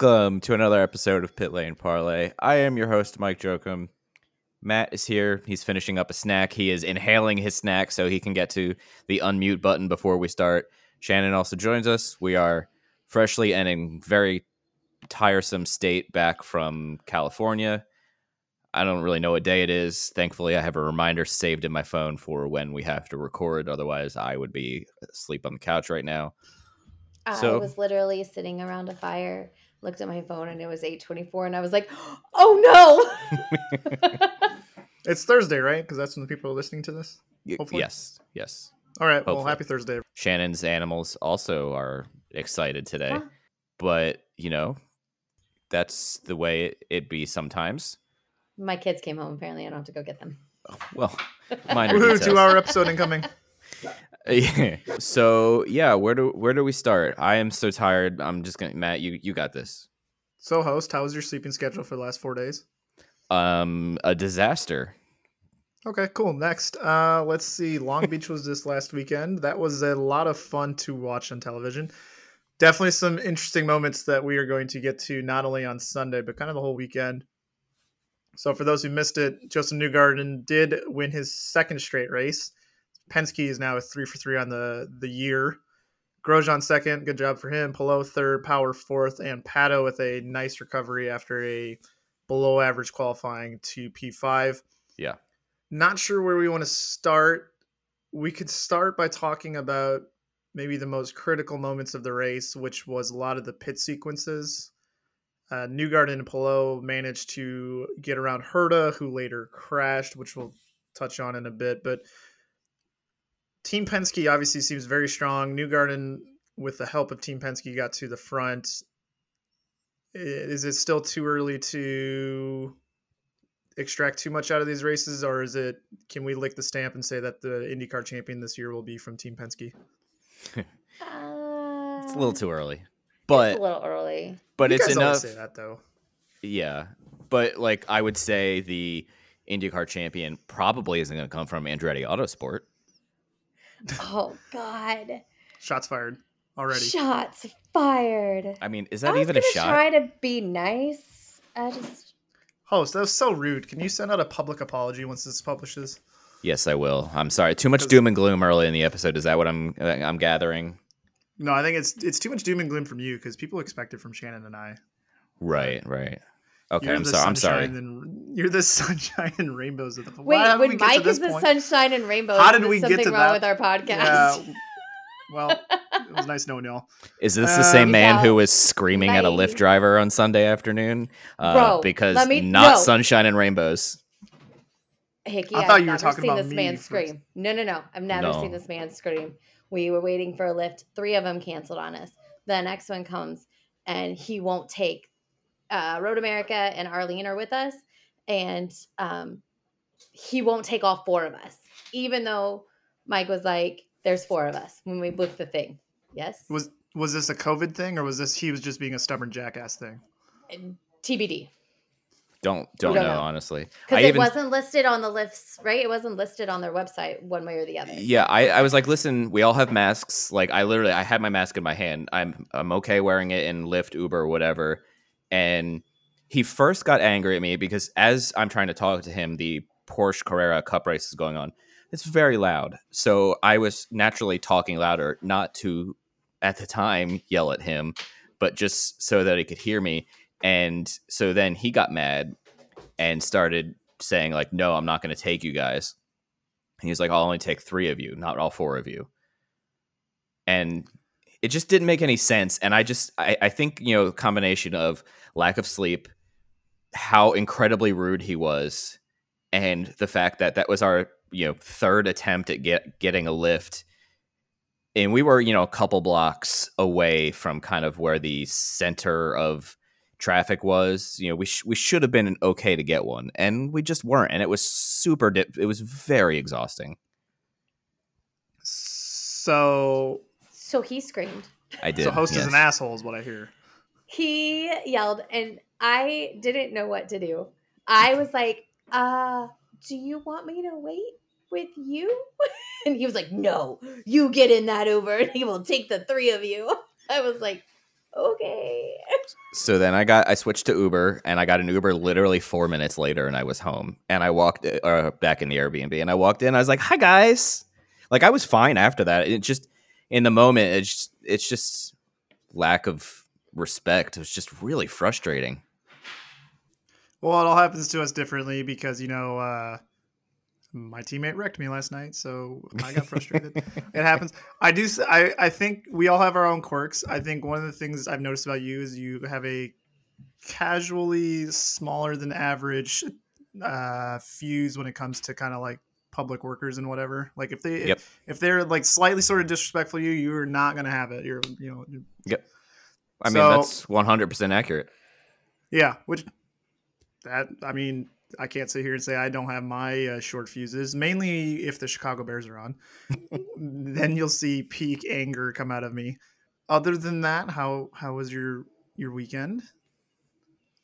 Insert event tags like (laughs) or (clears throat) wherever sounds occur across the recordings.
Welcome to another episode of Pit Lane Parlay. I am your host, Mike Jokum. Matt is here. He's finishing up a snack. He is inhaling his snack so he can get to the unmute button before we start. Shannon also joins us. We are freshly and in very tiresome state back from California. I don't really know what day it is. Thankfully, I have a reminder saved in my phone for when we have to record. Otherwise, I would be asleep on the couch right now. I So- was literally sitting around a fire, looked at my phone, and it was eight twenty-four, and I was like, (gasps) "Oh no!" (laughs) (laughs) It's Thursday, right? Because that's when the people are listening to this. Y- Hopefully. Yes, yes. All right. Well, happy Thursday. Shannon's animals also are excited today. Huh. But, you know, that's the way it, it be sometimes. my kids came home. Apparently, I don't have to go get them. Oh, Well, (laughs) minor Two hour episode incoming. Yeah. so yeah, where do where do we start? I am so tired. I'm just gonna Matt, you you got this. So, host, how was your sleeping schedule for the last four days? Um a disaster. Okay, cool. Next, uh, let's see. Long Beach was this last weekend. That was a lot of fun to watch on television. Definitely some interesting moments that we are going to get to not only on Sunday, but kind of the whole weekend. So, for those who missed it, Josef Newgarden did win his second straight race. Penske is now a three for three on the the year. Grosjean second, good job for him. Palou third, Power fourth, and Pato with a nice recovery after a below average qualifying to P5 Yeah. not sure where we want to start. We could start by talking about maybe the most critical moments of the race, which was a lot of the pit sequences. Uh, Newgarden and Palou managed to get around Herta, who later crashed, which we'll touch on in a bit. But Team Penske obviously seems very strong. Newgarden, with the help of Team Penske, got to the front. Is it still too early to extract too much out of these races, or is it can we lick the stamp and say that the IndyCar champion this year will be from Team Penske? (laughs) Uh, It's a little too early. it's But a little early. but You it's guys always enough say that though. Yeah. But like I would say the IndyCar champion probably isn't gonna come from Andretti Autosport. Oh God! Shots fired already. Shots fired. I mean, is I that was even a shot? Try to be nice. I just Host, that was so rude. Can you send out a public apology once this publishes? Yes, I will. I'm sorry. Too much doom and gloom early in the episode. Is that what I'm uh, I'm gathering? No, I think it's it's too much doom and gloom from you because people expect it from Shannon and I. Right, right. Okay, You're I'm the sorry. I'm sorry. And, you're the (laughs) sunshine and rainbows of the. wait. Why When we get to Mike this is the point? sunshine and rainbow, How is did we there get something to wrong that? with our podcast? Yeah. (laughs) Well, it was nice knowing y'all. Is this the Um, same man Yeah. who was screaming at a Lyft driver on Sunday afternoon? Uh, Bro, because let me- not no. sunshine and rainbows. Hickey, I I've thought you were talking seen about this me man first. scream. No, no, no. I've never No. seen this man scream. We were waiting for a lift. Three of them canceled on us. The next one comes, and he won't take. Uh, Road America and Arlene are with us, and um, he won't take all four of us, even though Mike was like, "There's four of us" when we booked the thing. Yes, Was was this a COVID thing or was this he was just being a stubborn jackass thing? TBD Don't don't, don't know, know. honestly. Because it even wasn't listed on the lifts, right? It wasn't listed on their website one way or the other. yeah, I, I was like, listen, we all have masks. Like I literally I had my mask in my hand. I'm I'm okay wearing it in Lyft, Uber, whatever. And he first got angry at me because as I'm trying to talk to him, the Porsche Carrera Cup race is going on. It's very loud. So I was naturally talking louder, not to at the time yell at him, but just so that he could hear me. And so then he got mad and started saying, like, no, I'm not going to take you guys. And he was like, I'll only take three of you, not all four of you. And it just didn't make any sense. And I just, I, I think, you know, combination of lack of sleep, how incredibly rude he was, and the fact that that was our, you know, third attempt at get, getting a lift. And we were, you know, a couple blocks away from kind of where the center of traffic was. You know, we sh- we should have been okay to get one, and we just weren't. And it was super. Di- it was very exhausting. So So he screamed. I did. so host is an asshole is what I hear. he yelled and i didn't know what to do i was like uh do you want me to wait with you (laughs) and he was like no you get in that uber and he will take the three of you (laughs) i was like okay. So then I got I switched to Uber and I got an Uber literally four minutes later and I was home and I walked uh, back in the Airbnb and I walked in I was like hi guys like I was fine after that it just in the moment it's just, it's just lack of respect it was just really frustrating Well, it all happens to us differently because you know uh, my teammate wrecked me last night, so I got frustrated. (laughs) it happens. I do. I I think we all have our own quirks. I think one of the things I've noticed about you is you have a casually smaller than average uh, fuse when it comes to kind of like public workers and whatever. Like if they Yep. if, if they're like slightly sort of disrespectful to you, you're not gonna have it. You're you know you're- I mean So- that's 100% accurate yeah, which that I mean, I can't sit here and say I don't have my uh, short fuses. Mainly if the Chicago Bears are on, (laughs) then you'll see peak anger come out of me. Other than that, how how was your your weekend?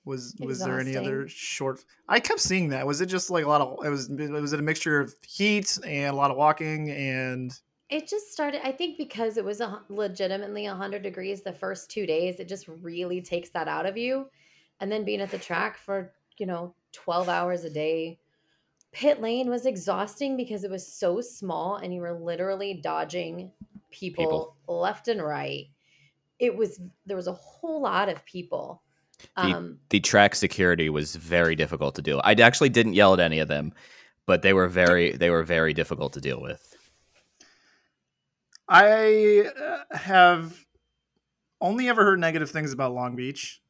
Was was there any other short? I kept seeing that. Was it just like a lot of? It was was it a mixture of heat and a lot of walking and It just started, I think, because it was a, hu- legitimately 100 degrees the first two days. It just really takes that out of you. And then being at the track for, you know, 12 hours a day. Pit lane was exhausting because it was so small and you were literally dodging people, People. left and right. It was, there was a whole lot of people. The- Um, the track security was very difficult to deal. I actually didn't yell at any of them, but they were very they were very difficult to deal with. I uh, have only ever heard negative things about Long Beach,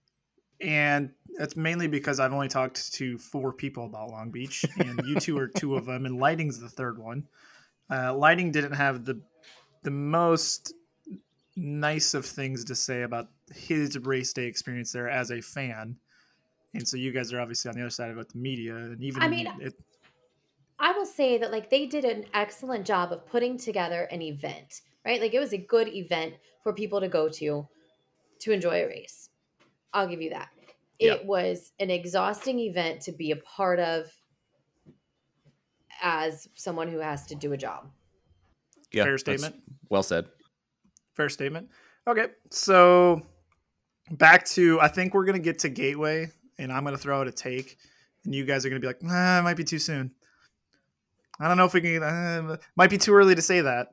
and that's mainly because I've only talked to four people about Long Beach, and you two are two of them, and Lighting's the third one. Uh, Lighting didn't have the the most nice of things to say about his race day experience there as a fan, and so you guys are obviously on the other side about the media, and even I mean, it, I will say that like they did an excellent job of putting together an event, right? Like it was a good event for people to go to to enjoy a race. I'll give you that. Yeah. It was an exhausting event to be a part of as someone who has to do a job. Yeah, fair statement. Well said. Fair statement. Okay, so back to I think we're gonna get to Gateway, and I'm gonna throw out a take, and you guys are gonna be like, nah, it might be too soon. I don't know if we can. Uh, might be too early to say that.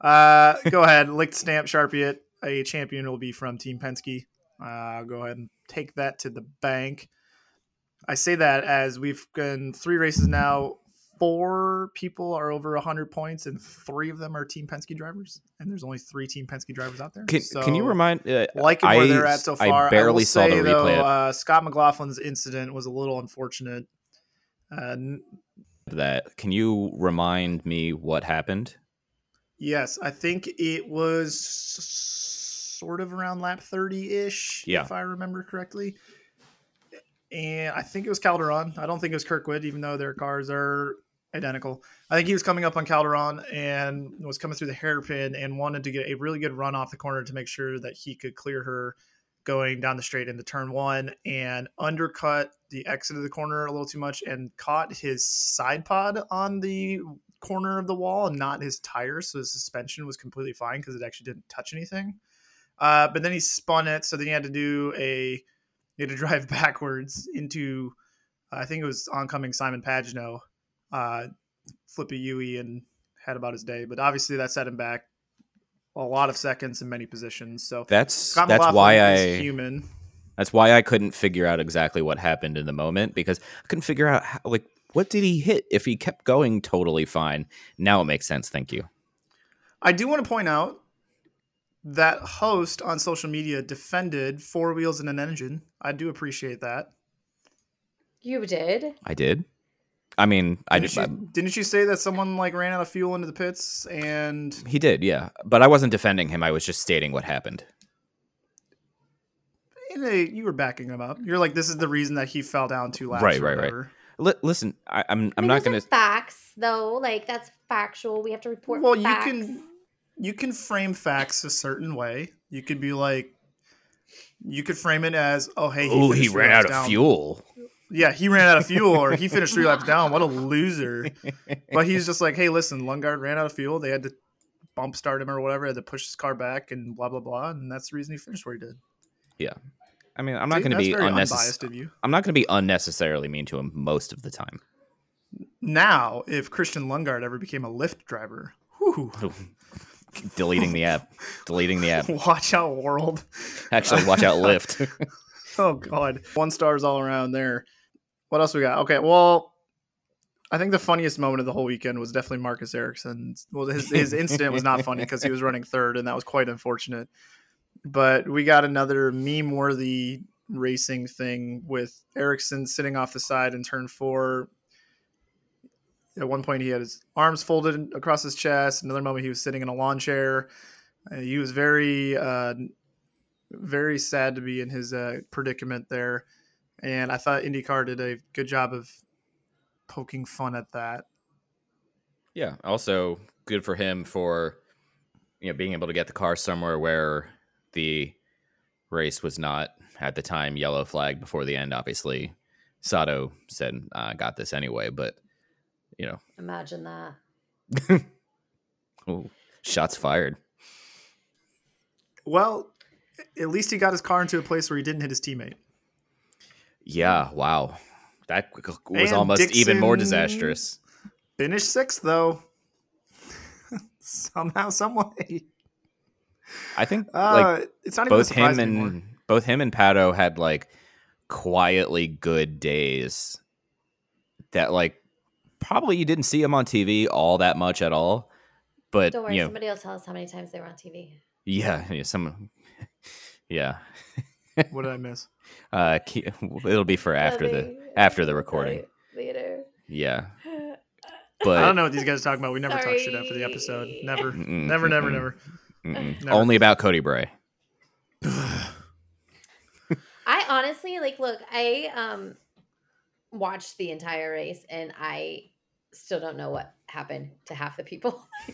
Uh, (laughs) go ahead, lick stamp, sharpie it. A champion will be from Team Penske. Uh, go ahead and take that to the bank. I say that as we've done three races now. Four people are over 100 points, and three of them are Team Penske drivers. And there's only three Team Penske drivers out there. Can, can you remind? Uh, liking where I they're at so far I barely will saw the say, though, replay of uh, Scott McLaughlin's incident was a little unfortunate. Uh, that. Can you remind me what happened? yes, I think it was sort of around lap 30 ish, Yeah. if I remember correctly. And I think it was Calderon. I don't think it was Kirkwood, even though their cars are identical. I think he was coming up on Calderon and was coming through the hairpin and wanted to get a really good run off the corner to make sure that he could clear her going down the straight into turn one and undercut the exit of the corner a little too much and caught his side pod on the corner of the wall and not his tires. So his suspension was completely fine because it actually didn't touch anything. Uh, but then he spun it, so then he had to do a he had to (laughs) drive backwards into I think it was oncoming Simon Pagenaud, uh, Flippy Yui, and had about his day. But obviously that set him back a lot of seconds in many positions. So That's Scott that's McLaughlin why I human. that's why I couldn't figure out exactly what happened in the moment because I couldn't figure out how, like what did he hit if he kept going totally fine. Now it makes sense. Thank you. I do want to point out that host on social media defended four wheels and an engine. I do appreciate that. You did. I did. I mean, I Didn't, did. you, didn't you say that someone like ran out of fuel into the pits and He did, yeah. But I wasn't defending him. I was just stating what happened. in a, you were backing him up? You're like, this is the reason that he fell down two laps. Right, or right, right. whatever. Li- listen, I, I'm I I'm mean, not going are to. facts though. Like that's factual. We have to report. Well, you can you can frame facts a certain way. You could be like, you could frame it as, oh hey, Oh, he finished three ran laps out of fuel. Yeah, he ran out of fuel, or he finished three laps down. What a loser! (laughs) But he's just like, hey, listen, Lundgaard ran out of fuel. They had to bump start him or whatever. Had to push his car back and blah blah blah, and that's the reason he finished where he did. Yeah. I mean, I'm not going to be very unnecessary. unbiased of you. I'm not going to be unnecessarily mean to him most of the time. Now, if Christian Lundgaard ever became a Lyft driver, whew, (laughs) Deleting the app. Deleting the app. (laughs) watch out, world. Actually, watch out, Lyft. Oh God, one stars all around there. What else we got? Okay, well, I think the funniest moment of the whole weekend was definitely Marcus Ericsson. Well, his his incident was not funny because he was running third, and that was quite unfortunate. But we got another meme-worthy racing thing with Ericsson sitting off the side in turn four. At one point, he had his arms folded across his chest. Another moment, he was sitting in a lawn chair. Uh, he was very uh, very sad to be in his uh, predicament there. And I thought IndyCar did a good job of poking fun at that. yeah. Also, good for him for you know being able to get the car somewhere where the race was not at the time yellow flag before the end. Obviously, Sato said, "I got this anyway," but you know, Imagine that. (laughs) ooh, shots fired. Well, at least he got his car into a place where he didn't hit his teammate. Yeah. Wow. That was And almost even more disastrous. Finished sixth, though. (laughs) Somehow, some way. I think Uh, like it's not even both surprise him and anymore. both him and Pato had like quietly good days that like probably you didn't see him on TV all that much at all. But Don't worry, you know, somebody will tell us how many times they were on TV. yeah, yeah, some (laughs) yeah. What did I miss? (laughs) Uh, it'll be for after the after the recording. Later. Yeah, (laughs) But I don't know what these guys are talking about. We never talk shit after the episode. Never, Mm-mm, never, never, never. mm-mm. Never. only about Cody Bray. (sighs) I honestly like look, I um watched the entire race and I still don't know what happened to half the people. (laughs)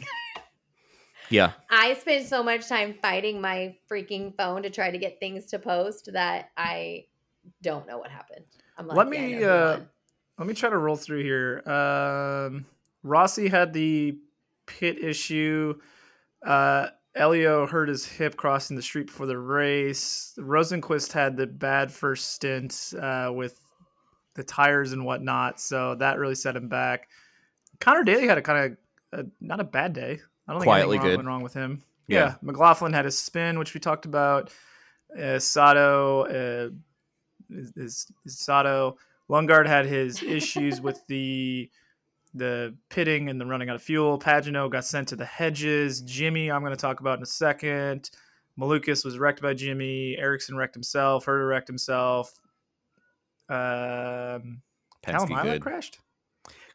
Yeah, I spent so much time fighting my freaking phone to try to get things to post that I don't know what happened. I'm like, Let me, uh. Let me try to roll through here. Um, Rossi had the pit issue. Uh, Elio hurt his hip crossing the street before the race. Rosenqvist had the bad first stint uh, with the tires and whatnot, so that really set him back. Conor Daly had a kind of uh, not a bad day. I don't think Quietly anything wrong, good. went wrong with him. Yeah. Yeah. McLaughlin had his spin, which we talked about. Uh, Sato uh, is, is, is Sato. Lundgaard had his (laughs) issues with the the pitting and the running out of fuel. Pagenaud got sent to the hedges. Jimmie, I'm going to talk about in a second. Malukas was wrecked by Jimmie. Ericsson wrecked himself. Herta wrecked himself. Um, Penske Callum Ilott crashed.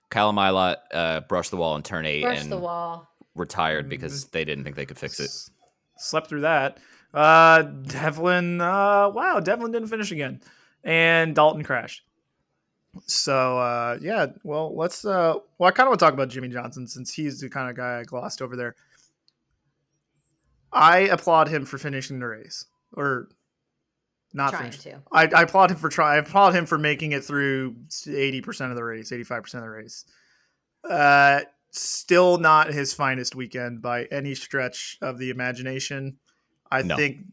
Callum Ilott uh, brushed the wall in turn eight Brush and the wall. Retired Mm, because they didn't think they could fix it. S- Slept through that. Uh, Devlin, uh, wow, Devlin didn't finish again, and Dalton crashed. So uh, yeah, well, let's. Uh, well, I kind of want to talk about Jimmie Johnson since he's the kind of guy I glossed over there. I applaud him for finishing the race, or not trying finishing. to. I, I applaud him for trying. I applaud him for making it through eighty percent of the race, eighty-five percent of the race. Uh, still not his finest weekend by any stretch of the imagination. I No. think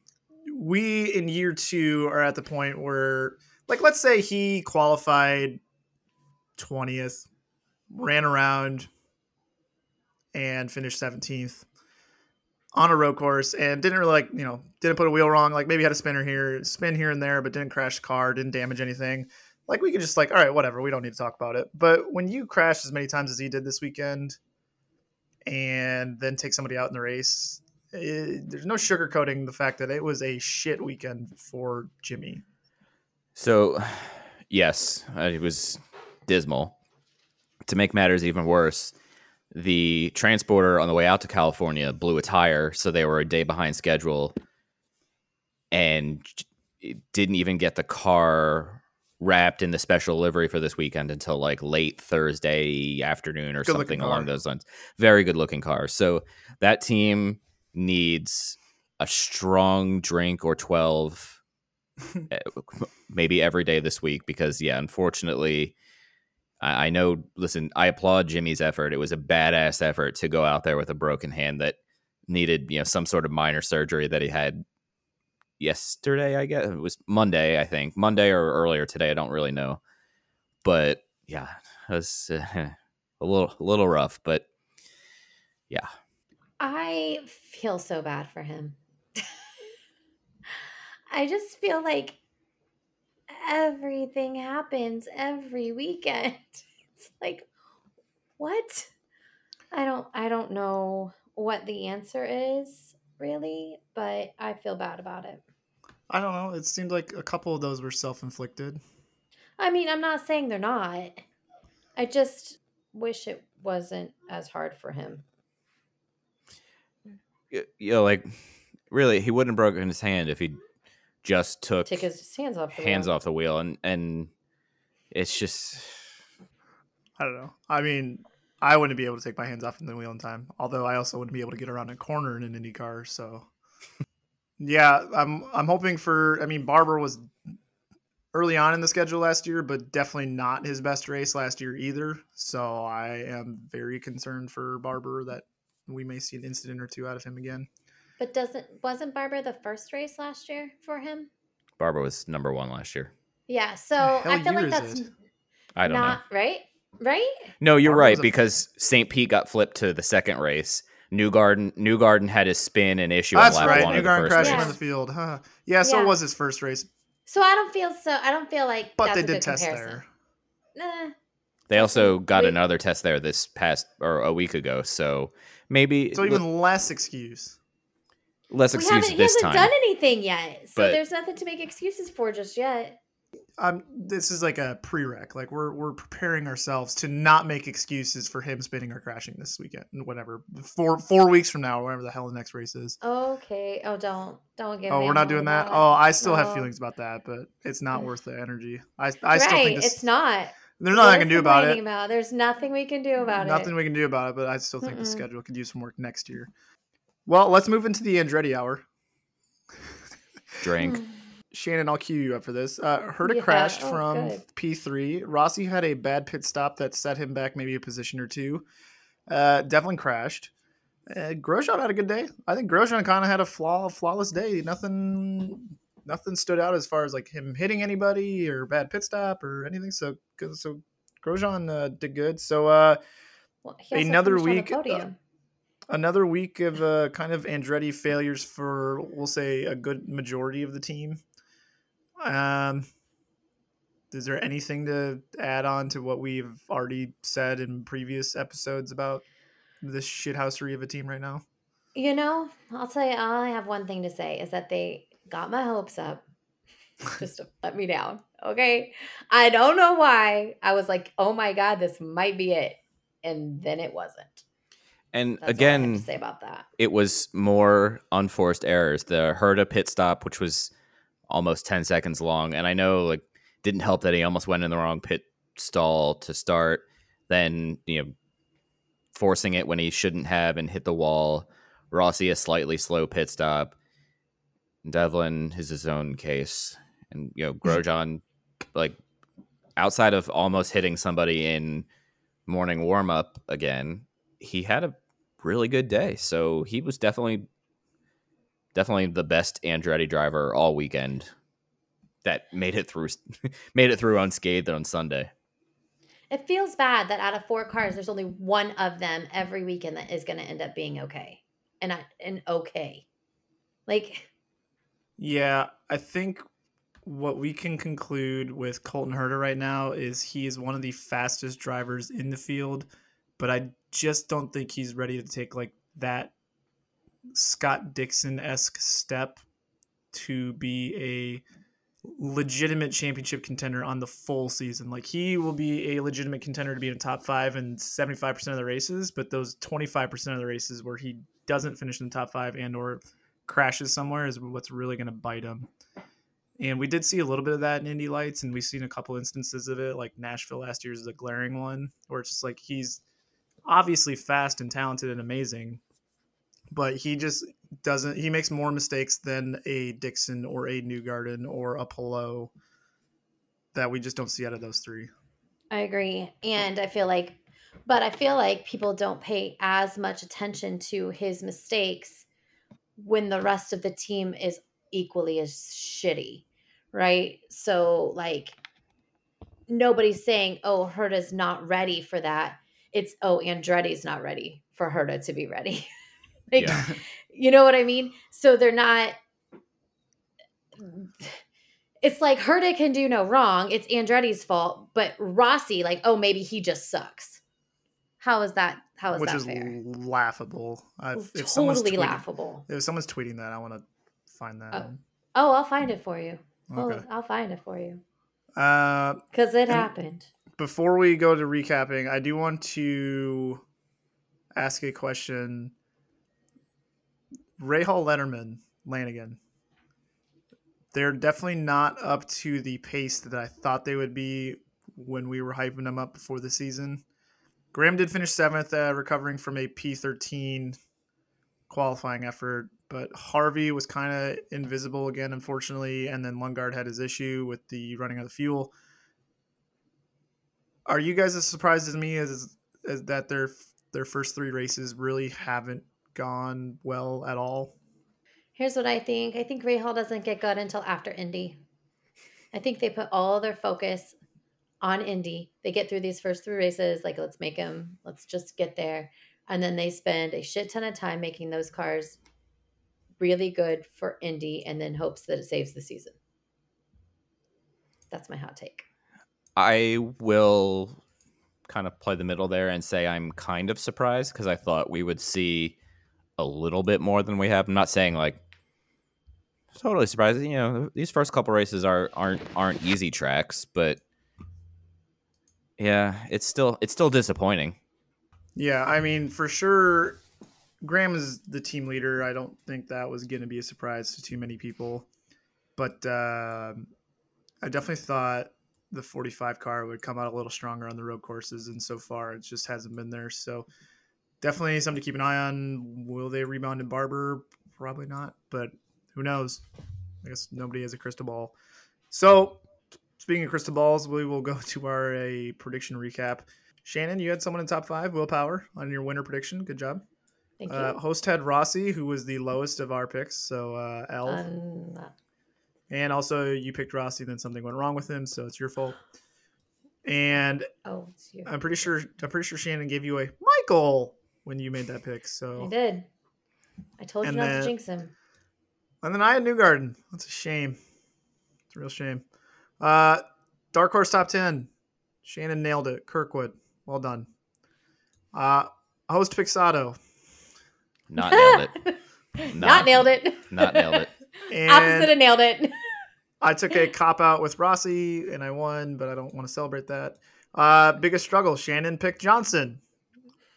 we in year two are at the point where, like, let's say he qualified twentieth, ran around, and finished seventeenth on a road course and didn't really like you know didn't put a wheel wrong like maybe had a spinner here spin here and there but didn't crash the car didn't damage anything like we could just like all right whatever we don't need to talk about it but when you crash as many times as he did this weekend and then take somebody out in the race it, there's no sugarcoating the fact that it was a shit weekend for jimmie So, (sighs) yes, uh, it was dismal. To make matters even worse, the transporter on the way out to California blew a tire, so they were a day behind schedule and didn't even get the car wrapped in the special livery for this weekend until like late Thursday afternoon or Good something along car. those lines. Very good looking car. So that team needs a strong drink or 12 (laughs) eh, maybe every day this week because yeah unfortunately I, I know listen i applaud jimmie's effort it was a badass effort to go out there with a broken hand that needed you know some sort of minor surgery that he had yesterday. I guess it was Monday. I think Monday or earlier today. I don't really know, but yeah, it was uh, (laughs) a little a little rough. But yeah, I feel so bad for him. (laughs) I just feel like everything happens every weekend. (laughs) It's like what? I don't I don't know what the answer is really, but I feel bad about it. I don't know. It seemed like a couple of those were self inflicted. I mean, I'm not saying they're not. I just wish it wasn't as hard for him. Y- you know, like really, he wouldn't have broken his hand if he just took Take his hands off the hands wheel. off the wheel, and and it's just I don't know. I mean, I wouldn't be able to take my hands off the wheel in time. Although I also wouldn't be able to get around a corner in an Indy car. So, yeah, I'm I'm hoping for. I mean, Barber was early on in the schedule last year, but definitely not his best race last year either. So I am very concerned for Barber that we may see an incident or two out of him again. But doesn't wasn't Barber the first race last year for him? Barber was number one last year. Yeah, so I feel like that's it? I don't know. right. Right? No, you're Barber right because St. Pete got flipped to the second race. Newgarden, New Garden had his spin and issue That's on lap right. one of the Newgarden first crashed race. him on the field. Huh. Yeah, so Yeah. it was his first race, So I don't feel so. I don't feel like. but that's they a did good test comparison. there. Nah. They also got Wait. another test there this past or a week ago, so maybe So even less excuse. less we excuses haven't. He hasn't done anything yet, so But- there's nothing to make excuses for just yet. Um, this is like a prereq. Like we're we're preparing ourselves to not make excuses for him spinning or crashing this weekend, whatever. Four four weeks from now, or whatever the hell the next race is. Okay. Oh, don't don't get. Oh, me we're not doing that. that. Oh, I still have feelings about that, but it's not worth the energy. I I right. still think this, it's not. there's nothing I can do about it. About. There's nothing we can do about Nothing it. we can do about it, but I still think the Mm-mm. schedule could use some work next year. Well, let's move into the Andretti hour. Drink. (sighs) (laughs) Shannon, I'll cue you up for this. Uh, Herta Yeah, crashed oh, from good. P3. Rossi had a bad pit stop that set him back maybe a position or two. Uh, Devlin crashed. Uh, Grosjean had a good day. I think Grosjean kind of had a flaw, flawless day. Nothing, nothing stood out as far as like him hitting anybody or bad pit stop or anything. So, so Grosjean uh, did good. So, uh, Well, Another finished on the week, uh, another week of uh, kind of Andretti failures for we'll say a good majority of the team. Um, is there anything to add on to what we've already said in previous episodes about this shithousery of a team right now? You know, I'll tell you. I only have one thing to say is that they got my hopes up, (laughs) just to let me down. Okay, I don't know why. I was like, "Oh my god, this might be it," and then it wasn't. And That's all I have again, to say about that. it was more unforced errors. The Herta pit stop, which was almost 10 seconds long. And I know like didn't help that he almost went in the wrong pit stall to start. Then, you know, forcing it when he shouldn't have and hit the wall. Rossi a slightly slow pit stop. Devlin is his own case. And, you know, (laughs) Grosjean, like outside of almost hitting somebody in morning warm up again, he had a really good day. So he was definitely definitely the best Andretti driver all weekend that made it through (laughs) made it through unscathed on Sunday. It feels bad that out of four cars, there's only one of them every weekend that is going to end up being okay, and I, and okay, like Yeah, I think what we can conclude with Colton Herta right now is he is one of the fastest drivers in the field, but I just don't think he's ready to take like that Scott Dixon esque step to be a legitimate championship contender on the full season. Like he will be a legitimate contender to be in top five in 75% of the races, but those 25% of the races where he doesn't finish in the top five and or crashes somewhere is what's really going to bite him. And we did see a little bit of that in Indy Lights, and we've seen a couple instances of it, like Nashville last year is the glaring one, where it's just like he's obviously fast and talented and amazing, but he just doesn't. He makes more mistakes than a Dixon or a Newgarden or a Palou that we just don't see out of those three. I agree. And I feel like, but I feel like people don't pay as much attention to his mistakes when the rest of the team is equally as shitty, right? So like nobody's saying, "Oh, Herta's not ready for that." It's, "Oh, Andretti's not ready for Herta to be ready." (laughs) like, Yeah. (laughs) you know what I mean? So they're not. It's like Herta can do no wrong. It's Andretti's fault, but Rossi, like, oh, maybe he just sucks. How is that? How is which that is fair? laughable. I've, if totally tweeting- laughable. If someone's tweeting that, I want to find that. Oh, Oh, I'll find it for you. Oh, Okay. I'll find it for you Uh, because it happened. before we go to recapping, I do want to ask a question. Rahal Letterman, Lanigan. They're definitely not up to the pace that I thought they would be when we were hyping them up before the season. Graham did finish seventh, uh, recovering from a P13 qualifying effort, but Harvey was kind of invisible again, unfortunately, and then Lundgaard had his issue with the running of the fuel. Are you guys as surprised as me as, as that their their first three races really haven't gone well at all? Here's what I think. I think Rahal doesn't get good until after Indy. I think they put all their focus on Indy. They get through these first three races, like let's make them, let's just get there. And then they spend a shit ton of time making those cars really good for Indy and then hopes that it saves the season. That's my hot take. I will kind of play the middle there and say I'm kind of surprised because I thought we would see a little bit more than we have. I'm not saying like totally surprised. You know, these first couple races are aren't aren't easy tracks, but yeah, it's still it's still disappointing. Yeah, I mean, for sure, Graham is the team leader. I don't think that was going to be a surprise to too many people. But um I definitely thought the 45 car would come out a little stronger on the road courses, and so far it just hasn't been there. So definitely something to keep an eye on. Will they rebound in Barber? Probably not, but who knows? I guess nobody has a crystal ball. So speaking of crystal balls, we will go (laughs) to our a prediction recap. Shannon, you had someone in top five, Will Power, on your winner prediction. Good job. Thank Uh, you. host had Rossi, who was the lowest of our picks, so uh, L. Um, and also, you picked Rossi, then something went wrong with him, so it's your fault. And oh, it's you. I'm pretty sure I'm pretty sure Shannon gave you a Michael when you made that pick. So I did. I told you And not then- to jinx him. and then I had Newgarden. That's a shame. It's a real shame. Uh, Dark Horse top ten. Shannon nailed it. Kirkwood, well done. Uh, host Pixado. Not nailed it. (laughs) Not, Not- nailed it. not nailed it. And (laughs) Opposite of nailed it. I took a cop out with Rossi and I won, but I don't want to celebrate that. Uh, biggest struggle. Shannon picked Johnson.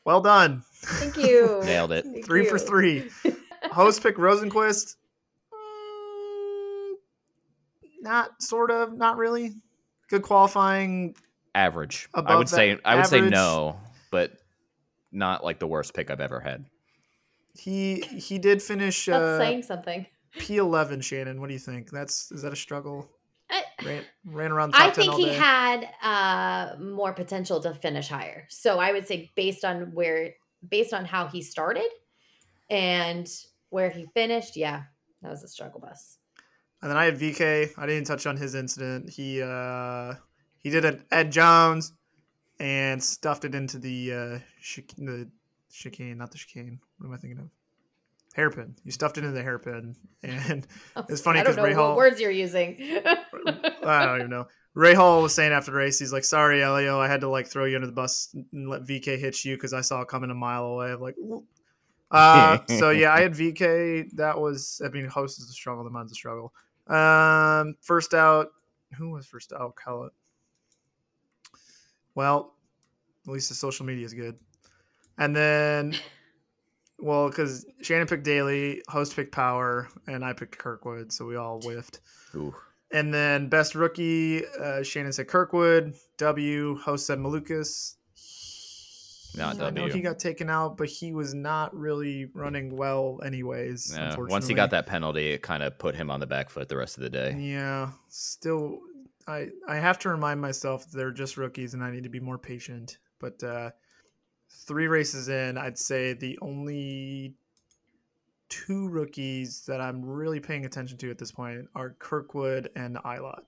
Well done. Thank you. (laughs) Nailed it. Thank Three for three. (laughs) Host pick Rosenqvist. Mm, Not sort of, not really. Good qualifying. Average. I would say that I would say no, but not like the worst pick I've ever had. He he did finish That's uh, saying something. P eleven. Shannon, what do you think? That's is that a struggle? I, Ran ran around I 10 think he had uh, more potential to finish higher. So I would say based on where, based on how he started, and where he finished, yeah, that was a struggle bus. And then I had VeeKay. I didn't touch on his incident. He uh he did an Ed Jones and stuffed it into the uh chic- the chicane, not the chicane. What am I thinking of? Hairpin. You stuffed it in the hairpin, (laughs) and It's funny because Ray what Hall- words you're using. (laughs) I don't even know. Rahal was saying after the race, he's like, "Sorry, Elio, I had to like throw you under the bus and let VeeKay hit you because I saw it coming a mile away." I'm like, uh, so yeah, I had VeeKay. That was, I mean, host is a struggle. The mine's a struggle. Um, first out, who was first out? Call it. Well, at least the social media is good. And then, (laughs) well, because Shannon picked Daly, host picked Power, and I picked Kirkwood, so we all whiffed. Ooh. And then best rookie, uh, Shannon said Kirkwood. W, host said Malukas. Not I know he got taken out, but he was not really running well, anyways. Yeah, unfortunately. once he got that penalty, it kind of put him on the back foot the rest of the day. Yeah, still, I I have to remind myself they're just rookies, and I need to be more patient. But uh, three races in, I'd say the only two rookies that I'm really paying attention to at this point are Kirkwood and Ilott.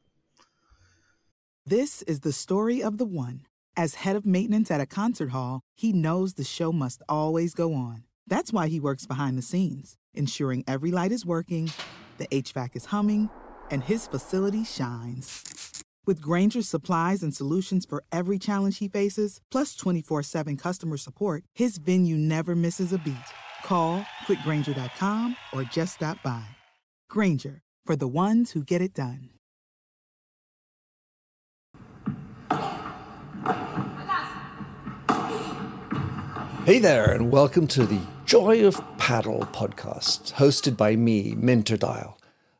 This is the story of the one. As head of maintenance at a concert hall, he knows the show must always go on. That's why he works behind the scenes, ensuring every light is working, the HVAC is humming, and his facility shines. With Grainger's supplies and solutions for every challenge he faces, plus 24 7 customer support, his venue never misses a beat. Call quickgranger.com or just stop by. Grainger, for the ones who get it done. Hey there, and welcome to the Joy of Paddle podcast, hosted by me, Minter Dial,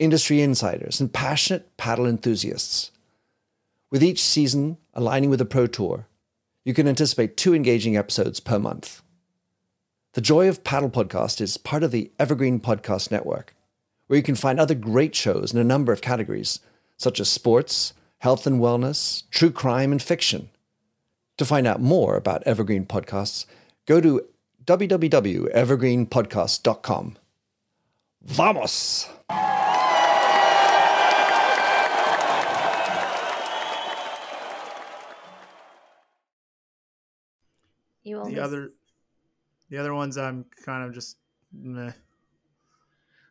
industry insiders, and passionate paddle enthusiasts. With each season aligning with the Pro Tour, you can anticipate two engaging episodes per month. The Joy of Paddle podcast is part of the Evergreen Podcast Network, where you can find other great shows in a number of categories, such as sports, health and wellness, true crime, and fiction. To find out more about Evergreen Podcasts, go to www.evergreenpodcast.com. Vamos! You only The other, the other ones I'm kind of just meh.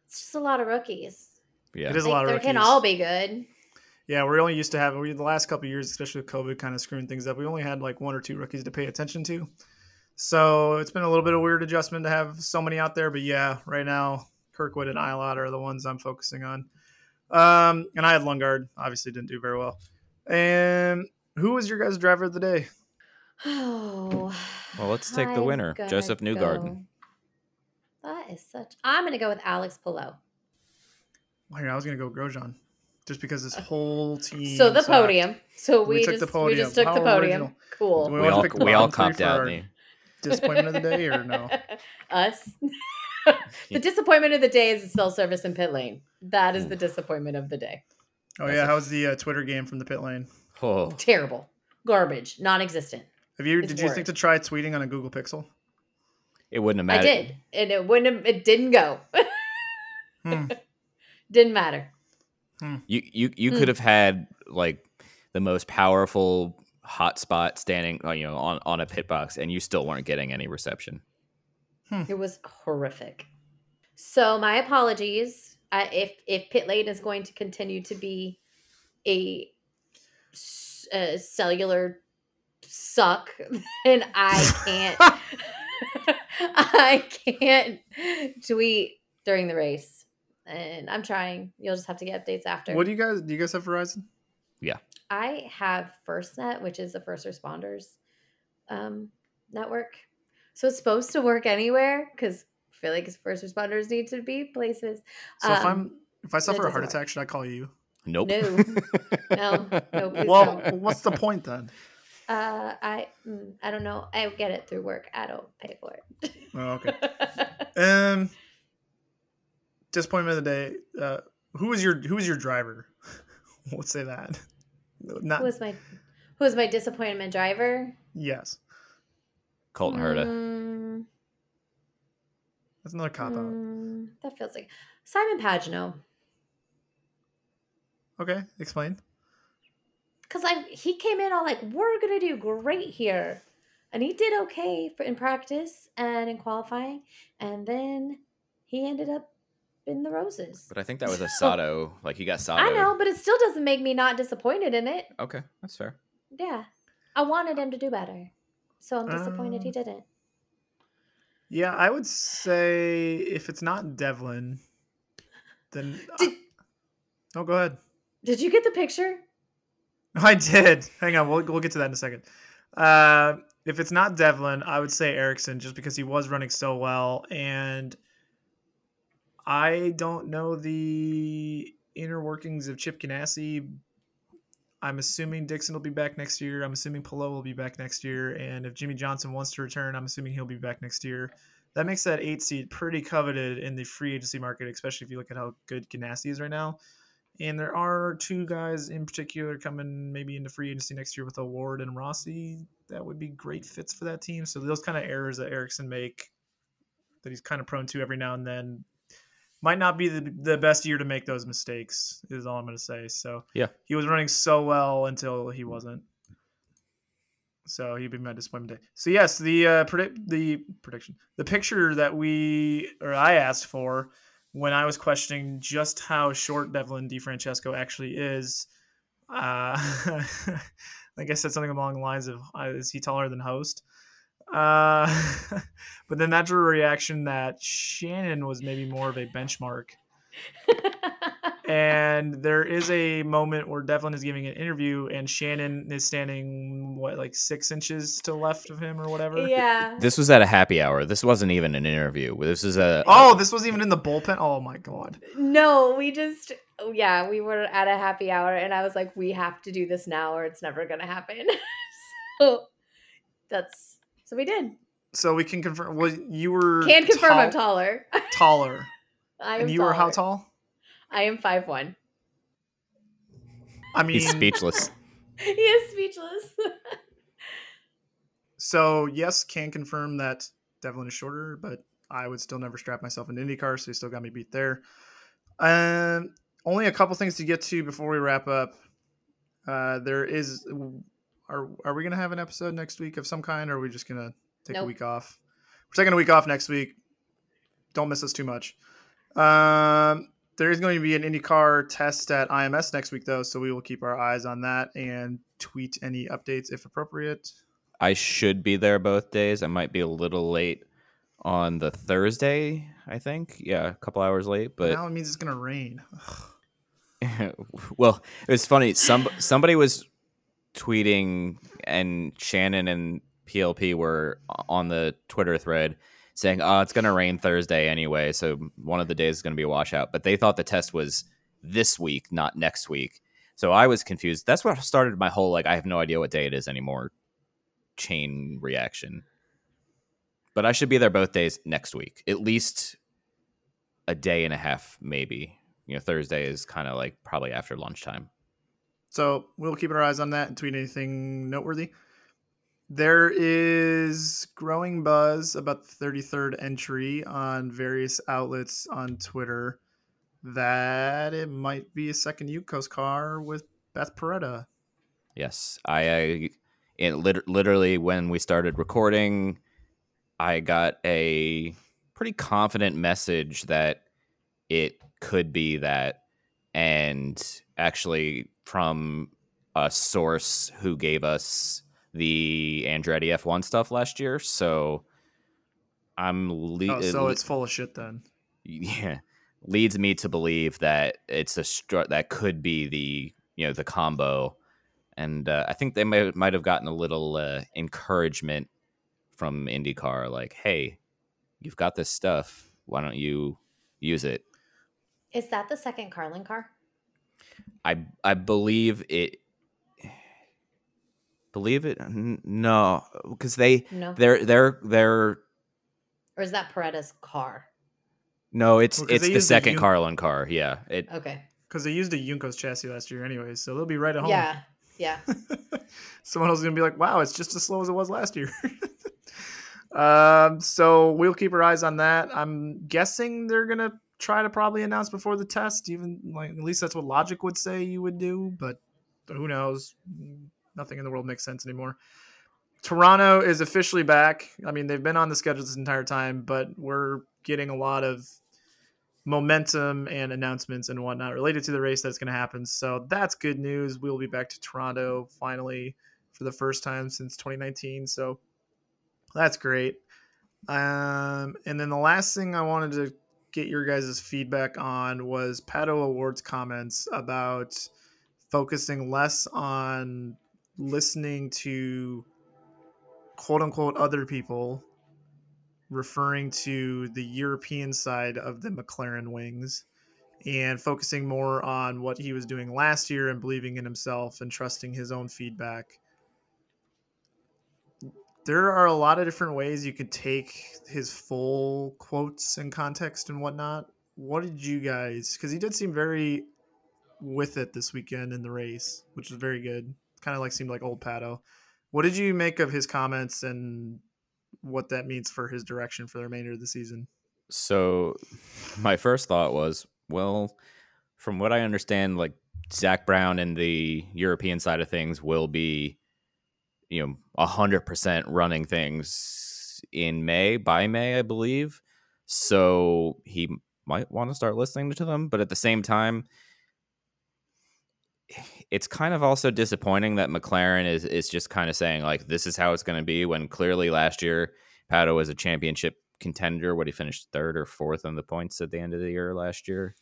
It's just a lot of rookies. Yeah. It is a lot of rookies. they rookies. can all be good. Yeah, we're only used to having we the last couple of years, especially with COVID kind of screwing things up. We only had like one or two rookies to pay attention to, so it's been a little bit of weird adjustment to have so many out there. But yeah, right now Kirkwood and Ilott are the ones I'm focusing on. Um, and I had Lundgaard, obviously didn't do very well. And who was your guys' driver of the day? Oh. Well, let's take the I'm winner, Josef Newgarden. go- That is such. I'm gonna go with Alex Palou. Well, here, I was gonna go Grosjean, just because this whole team. So the sucked. podium. So We we, took just the we just took How the podium. original. Cool. We We all we all bottom copped out. for- Me. Disappointment of the day or no? (laughs) Us. (laughs) the disappointment of the day is the cell service in pit lane. That is the disappointment of the day. Oh yeah, how's the uh, Twitter game from the pit lane? Oh, Terrible. Garbage. Non-existent. Have you? Did you worse. think to try tweeting on a Google Pixel? it wouldn't have I did, and it wouldn't. Have, it didn't go. Hmm. (laughs) didn't matter. You you you Hmm. could have had like the most powerful hotspot standing, uh, you know, on on a pit box, and you still weren't getting any reception. It was horrific. So my apologies. I, if if pit lane is going to continue to be a cellular suck, (laughs) then I can't. (laughs) I can't tweet during the race, and I'm trying. You'll just have to get updates after. What do you guys? Do you guys have Verizon? Yeah. I have FirstNet, which is the first responders um, network. So it's supposed to work anywhere because I feel like first responders need to be places. So if Um, I'm if I suffer a doesn't heart work. attack, should I call you? Nope. No. (laughs) No, no, Well, don't. what's the point then? Uh, I mm, I don't know. I get it through work. I don't pay for it. (laughs) Oh, okay. (laughs) Um, disappointment of the day. Uh, who was your who was your driver? (laughs) Let's say that. Not who was my who was my disappointment driver? yes. Colton Herta. Mm, That's another cop out. mm, that feels like Simon Pagenaud. Okay, explain. Because I he came in all like we're gonna do great here, and he did okay for in practice and in qualifying, and then he ended up in the roses. But I think that was a (laughs) Sato. Like he got Sato. I know, but it still doesn't make me not disappointed in it. Okay, that's fair. Yeah, I wanted him to do better, so I'm disappointed he Um, didn't. Yeah, I would say if it's not Devlin, then Did- oh, go ahead. Did you get the picture? (laughs) I did. Hang on, we'll we'll get to that in a second. Uh, if it's not Devlin, I would say Ericsson, just because he was running so well, and I don't know the inner workings of Chip Ganassi. I'm assuming Dixon will be back next year. I'm assuming Palou will be back next year. And if Jimmie Johnson wants to return, I'm assuming he'll be back next year. That makes that eight seed pretty coveted in the free agency market, especially if you look at how good Ganassi is right now. And there are two guys in particular coming maybe into free agency next year with O'Ward and Rossi that would be great fits for that team. So those kind of errors that Ericsson make that he's kind of prone to every now and then might not be the, the best year to make those mistakes is all i'm going to say so Yeah. he was running so well until he wasn't so he'd be my disappointment day so yes the uh predict the prediction the picture that we or i asked for when i was questioning just how short devlin DeFrancesco actually is uh (laughs) i think i said something along the lines of uh, is he taller than host uh, (laughs) but then that drew a reaction that Shannon was maybe more of a benchmark. And there is a moment where Devlin is giving an interview, and Shannon is standing what like six inches to the left of him or whatever. yeah. This was at a happy hour. This wasn't even an interview. This is a Oh, this was even in the bullpen. Oh my god. No, we just yeah, we were at a happy hour and I was like, we have to do this now or it's never gonna happen. (laughs) so that's so we did. So we can confirm. Well, you were Can confirm I'm taller. taller, I am and you were how tall? I am five one. I mean, he's speechless. (laughs) he is speechless. (laughs) So yes, can confirm that Devlin is shorter, but I would still never strap myself in IndyCar, so he still got me beat there. Um, only a couple things to get to before we wrap up. Uh, there is, are are we gonna have an episode next week of some kind, or are we just gonna take a week off? We're taking a week off next week. Don't miss us too much. Um, there is going to be an IndyCar test at IMS next week, though, so we will keep our eyes on that and tweet any updates if appropriate. I should be there both days. I might be a little late on the Thursday, I think. Yeah, a couple hours late, But now it means it's gonna rain. (laughs) Well, it was funny. Some somebody was tweeting, and Shannon and PLP were on the Twitter thread saying, "Oh, it's going to rain Thursday anyway, so one of the days is going to be a washout." But they thought the test was this week, not next week. So I was confused. That's what started my whole like I have no idea what day it is anymore chain reaction. But I should be there both days next week, at least a day and a half, maybe. You know, Thursday is kind of like probably after lunchtime. So we'll keep our eyes on that and tweet anything noteworthy. There is growing buzz about the 33rd entry on various outlets on Twitter that it might be a second Juncos car with Beth Paretta. Yes, I, I it lit- literally when we started recording, I got a pretty confident message that it could be that, and actually from a source who gave us the Andretti F1 stuff last year. So I'm le- Oh, so it's full of shit then. yeah leads me to believe that it's a str- that could be the you know the combo and uh, i think they might might have gotten a little uh, encouragement from indycar like hey you've got this stuff why don't you use it Is that the second Carlin car? i i believe it believe it no because they No. they're they're they're Or is that Paretta's car? no it's Well, 'cause it's the second U- carlin car yeah it Okay. Because they used a Juncos chassis last year anyway, so they'll be right at home. Yeah. Yeah. (laughs) Someone else is gonna be like, "Wow, it's just as slow as it was last year." (laughs) um, so we'll keep our eyes on that. I'm guessing they're gonna try to probably announce before the test, even like at least that's what logic would say you would do. But who knows? Nothing in the world makes sense anymore. Toronto is officially back. I mean, they've been on the schedule this entire time, but we're getting a lot of momentum and announcements and whatnot related to the race that's going to happen. So that's good news. We'll be back to Toronto finally for the first time since 2019. So that's great. Um, and then the last thing I wanted to get your guys' feedback on was Pato O'Ward's comments about focusing less on listening to quote unquote other people referring to the European side of the McLaren wings and focusing more on what he was doing last year and believing in himself and trusting his own feedback. There are a lot of different ways you could take his full quotes and context and whatnot. What did you guys? Because he did seem very with it this weekend in the race, which was very good. Kind of like seemed like old Pato. What did you make of his comments and what that means for his direction for the remainder of the season? So, (laughs) my first thought was, well, from what I understand, like Zak Brown and the European side of things will be, you know, hundred percent running things in May by May, I believe. So he might want to start listening to them, but at the same time, it's kind of also disappointing that McLaren is is just kind of saying like this is how it's going to be when clearly last year Pato was a championship contender. What he finished third or fourth on the points at the end of the year last year.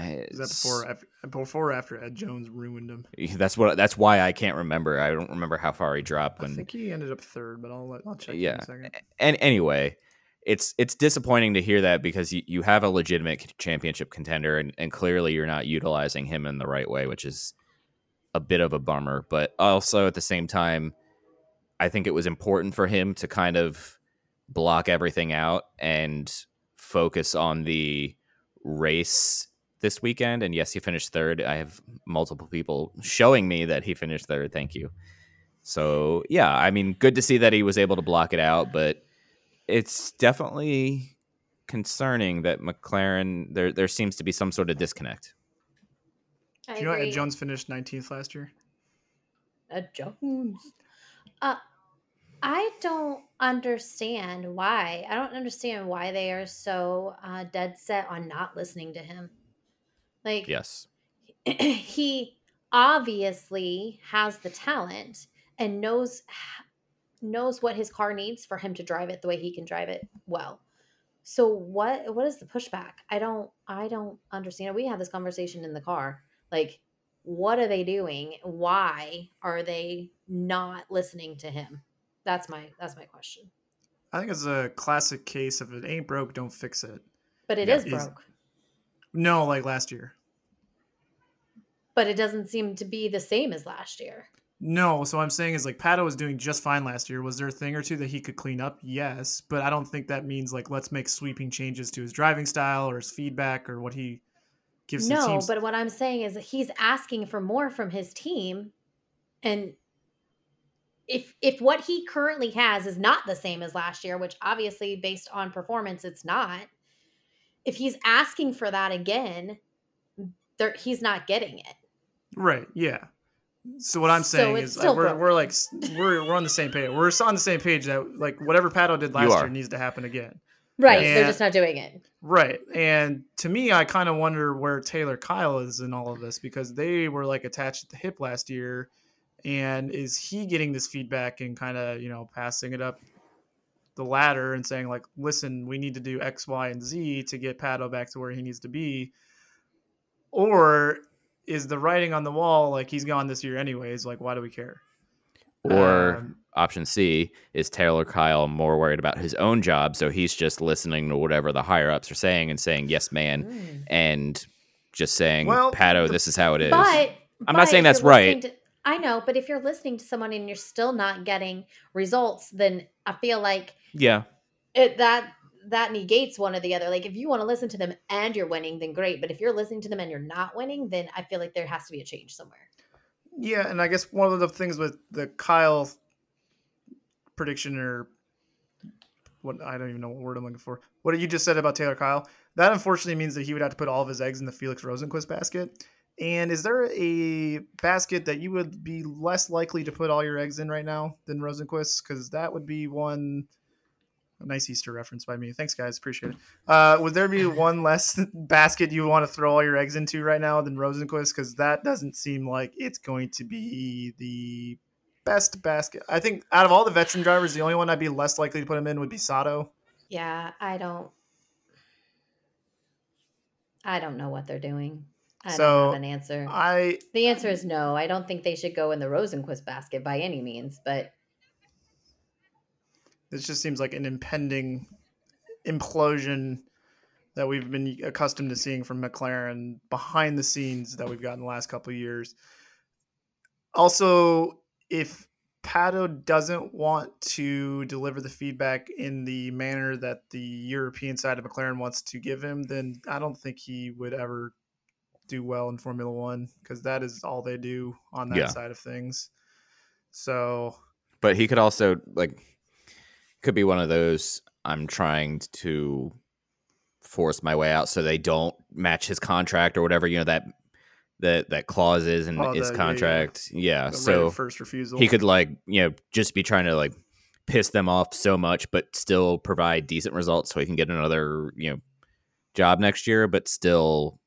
Is that before after, before or after Ed Jones ruined him? (laughs) That's what. That's why I can't remember. I don't remember how far he dropped. When I think he ended up third, but I'll I'll check. Yeah. In a second. And anyway, it's it's disappointing to hear that because you, you have a legitimate championship contender and, and clearly you're not utilizing him in the right way, which is a bit of a bummer. But also at the same time, I think it was important for him to kind of block everything out and focus on the race this weekend. And yes, he finished third. I have multiple people showing me that he finished third. Thank you. So yeah, I mean, good to see that he was able to block it out, but it's definitely concerning that McLaren there there seems to be some sort of disconnect. I Do you know agree. Ed Jones finished 19th last year? Ed Jones. Uh, I don't understand why. I don't understand why they are so uh, dead set on not listening to him. Like, Yes. (clears throat) he obviously has the talent and knows knows what his car needs for him to drive it the way he can drive it well. So what what is the pushback? I don't I don't understand. We had this conversation in the car. Like what are they doing? Why are they not listening to him? That's my that's my question. I think it's a classic case of it ain't broke, don't fix it. But it Yeah, is is- broke. No, like last year. But it doesn't seem to be the same as last year. No, so I'm saying is like Pato was doing just fine last year. Was there a thing or two that he could clean up? Yes, but I don't think that means like let's make sweeping changes to his driving style or his feedback or what he gives No, but what I'm saying is he's asking for more from his team, and if if what he currently has is not the same as last year, which obviously based on performance it's not, if he's asking for that again, there he's not getting it. Right. Yeah. So what I'm saying it's is like, we're, we're like we're we're on the same page. We're on the same page that like whatever Pato did last year needs to happen again. Right, Yeah. they're just not doing it. Right. And to me, I kind of wonder where Taylor Kiel is in all of this because they were like attached at the hip last year. And is he getting this feedback and kind of, you know, passing it up the ladder and saying, like, listen, we need to do X, Y, and Z to get Pato back to where he needs to be? Or is the writing on the wall like he's gone this year anyways? Like, why do we care? Or Um, option C is Taylor Kiel more worried about his own job, so he's just listening to whatever the higher ups are saying and saying yes, man, Mm. and just saying Well, Pato, this is how it is. But I'm not saying that's right. to- I know, but if you're listening to someone and you're still not getting results, then I feel like yeah, it that that negates one or the other. Like if you want to listen to them and you're winning, then great. But if you're listening to them and you're not winning, then I feel like there has to be a change somewhere. Yeah, and I guess one of the things with the Kiel prediction or what I don't even know what word I'm looking for. What you just said about Taylor Kiel, that unfortunately means that he would have to put all of his eggs in the Felix Rosenqvist basket. And is there a basket that you would be less likely to put all your eggs in right now than Rosenqvist? Because that would be one a nice Easter reference by me. Thanks, guys. Appreciate it. Uh, would there be (laughs) one less (laughs) basket you want to throw all your eggs into right now than Rosenqvist? Because that doesn't seem like it's going to be the best basket. I think out of all the veteran drivers, the only one I'd be less likely to put him in would be Sato. Yeah, I don't. I don't know what they're doing. I So, don't have an answer. I the answer is no. I don't think they should go in the Rosenqvist basket by any means. But This just seems like an impending implosion that we've been accustomed to seeing from McLaren behind the scenes that we've gotten the last couple of years. Also, if Pato doesn't want to deliver the feedback in the manner that the European side of McLaren wants to give him, then I don't think he would ever do well in Formula One because that is all they do on that Yeah. side of things. So But he could also like could be one of those I'm trying to force my way out so they don't match his contract or whatever, you know, that that that clause is in Oh, his yeah, yeah. contract. Yeah. the So first refusal. he could like, you know, just be trying to like piss them off so much but still provide decent results so he can get another, you know, job next year, but still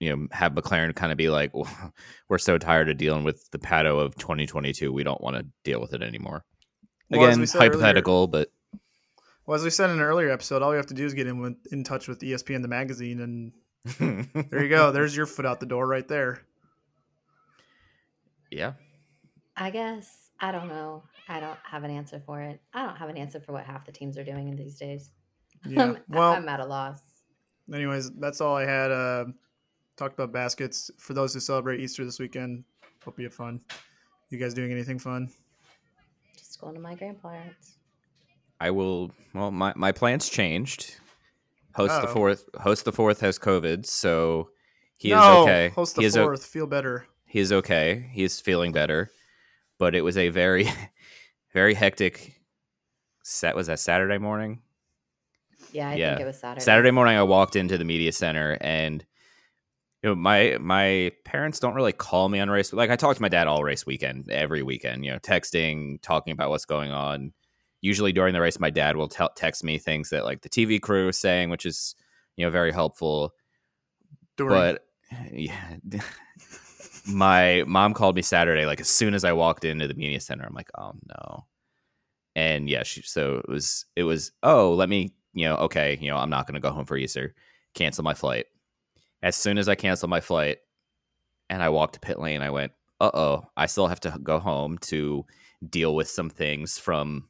you know, have McLaren kind of be like, (laughs) we're so tired of dealing with the Pato of 2022. We don't want to deal with it anymore. Well, as Again, we said earlier- hypothetical, but Well, as we said in an earlier episode, all we have to do is get in with, in touch with ESPN the magazine, and (laughs) there you go. There's your foot out the door right there. yeah. I guess I don't know. I don't have an answer for it. I don't have an answer for what half the teams are doing in these days. Yeah. (laughs) I'm, Well, I'm at a loss. anyways, that's all I had. Uh, talked about baskets for those who celebrate Easter this weekend. Hope you have fun. You guys doing anything fun? Just going to my grandparents. I will. Well, my my plans changed. Host the Uh-oh. fourth. Host the fourth has COVID, so he no, is okay. Host the he is o- fourth. Feel better. he is okay. He is feeling better, but it was a very, (laughs) very hectic. Set was that Saturday morning. Yeah, I Yeah. think it was Saturday. Saturday morning, I walked into the media center, and you know my my parents don't really call me on race. Like I talk to my dad all race weekend, every weekend. You know, texting, talking about what's going on. Usually during the race, my dad will tell text me things that like the TV crew is saying, which is you know very helpful. During. But yeah, (laughs) my mom called me Saturday, like as soon as I walked into the media center. I'm like, oh no. And yeah, she, so it was, it was, oh, let me, you know, okay, you know, I'm not going to go home for Easter. Cancel my flight. As soon as I canceled my flight and I walked to pit lane, I went, uh oh, I still have to go home to deal with some things from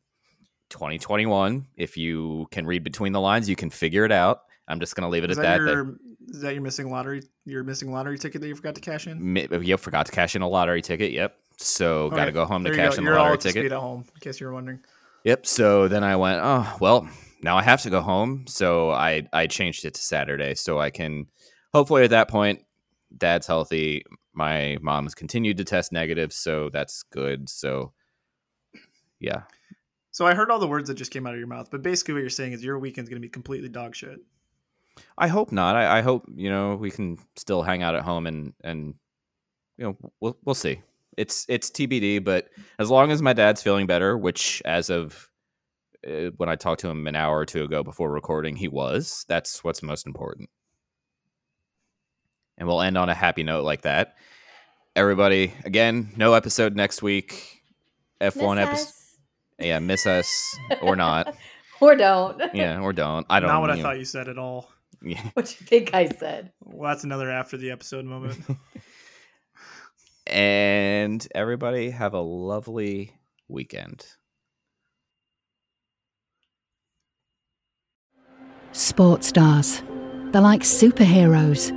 2021. If you can read between the lines, you can figure it out. I'm just going to leave it is at that, that. that- your is that your missing lottery? Your missing lottery ticket that you forgot to cash in? Yep, forgot to cash in a lottery ticket. Yep. So got to go home to There cash go. in You're the lottery ticket. speed at home, in case you were wondering. Yep. So then I went, oh well, now I have to go home. So I I changed it to Saturday so I can hopefully at that point, dad's healthy. My mom's continued to test negative, so that's good. So yeah. So I heard all the words that just came out of your mouth, but basically what you're saying is your weekend's going to be completely dog shit. I hope not. I, I hope you know we can still hang out at home and and you know we'll we'll see. It's it's TBD, but as long as my dad's feeling better, which as of uh, when I talked to him an hour or two ago before recording, he was. That's what's most important. And we'll end on a happy note like that. Everybody, again, no episode next week. F1 episode. Yeah, miss us or not. (laughs) or don't. Yeah, or don't. I don't know. Not what I you know, thought you said at all. Yeah. (laughs) what you think I said? Well, that's another after the episode moment. (laughs) And everybody have a lovely weekend. Sports stars. They're like superheroes.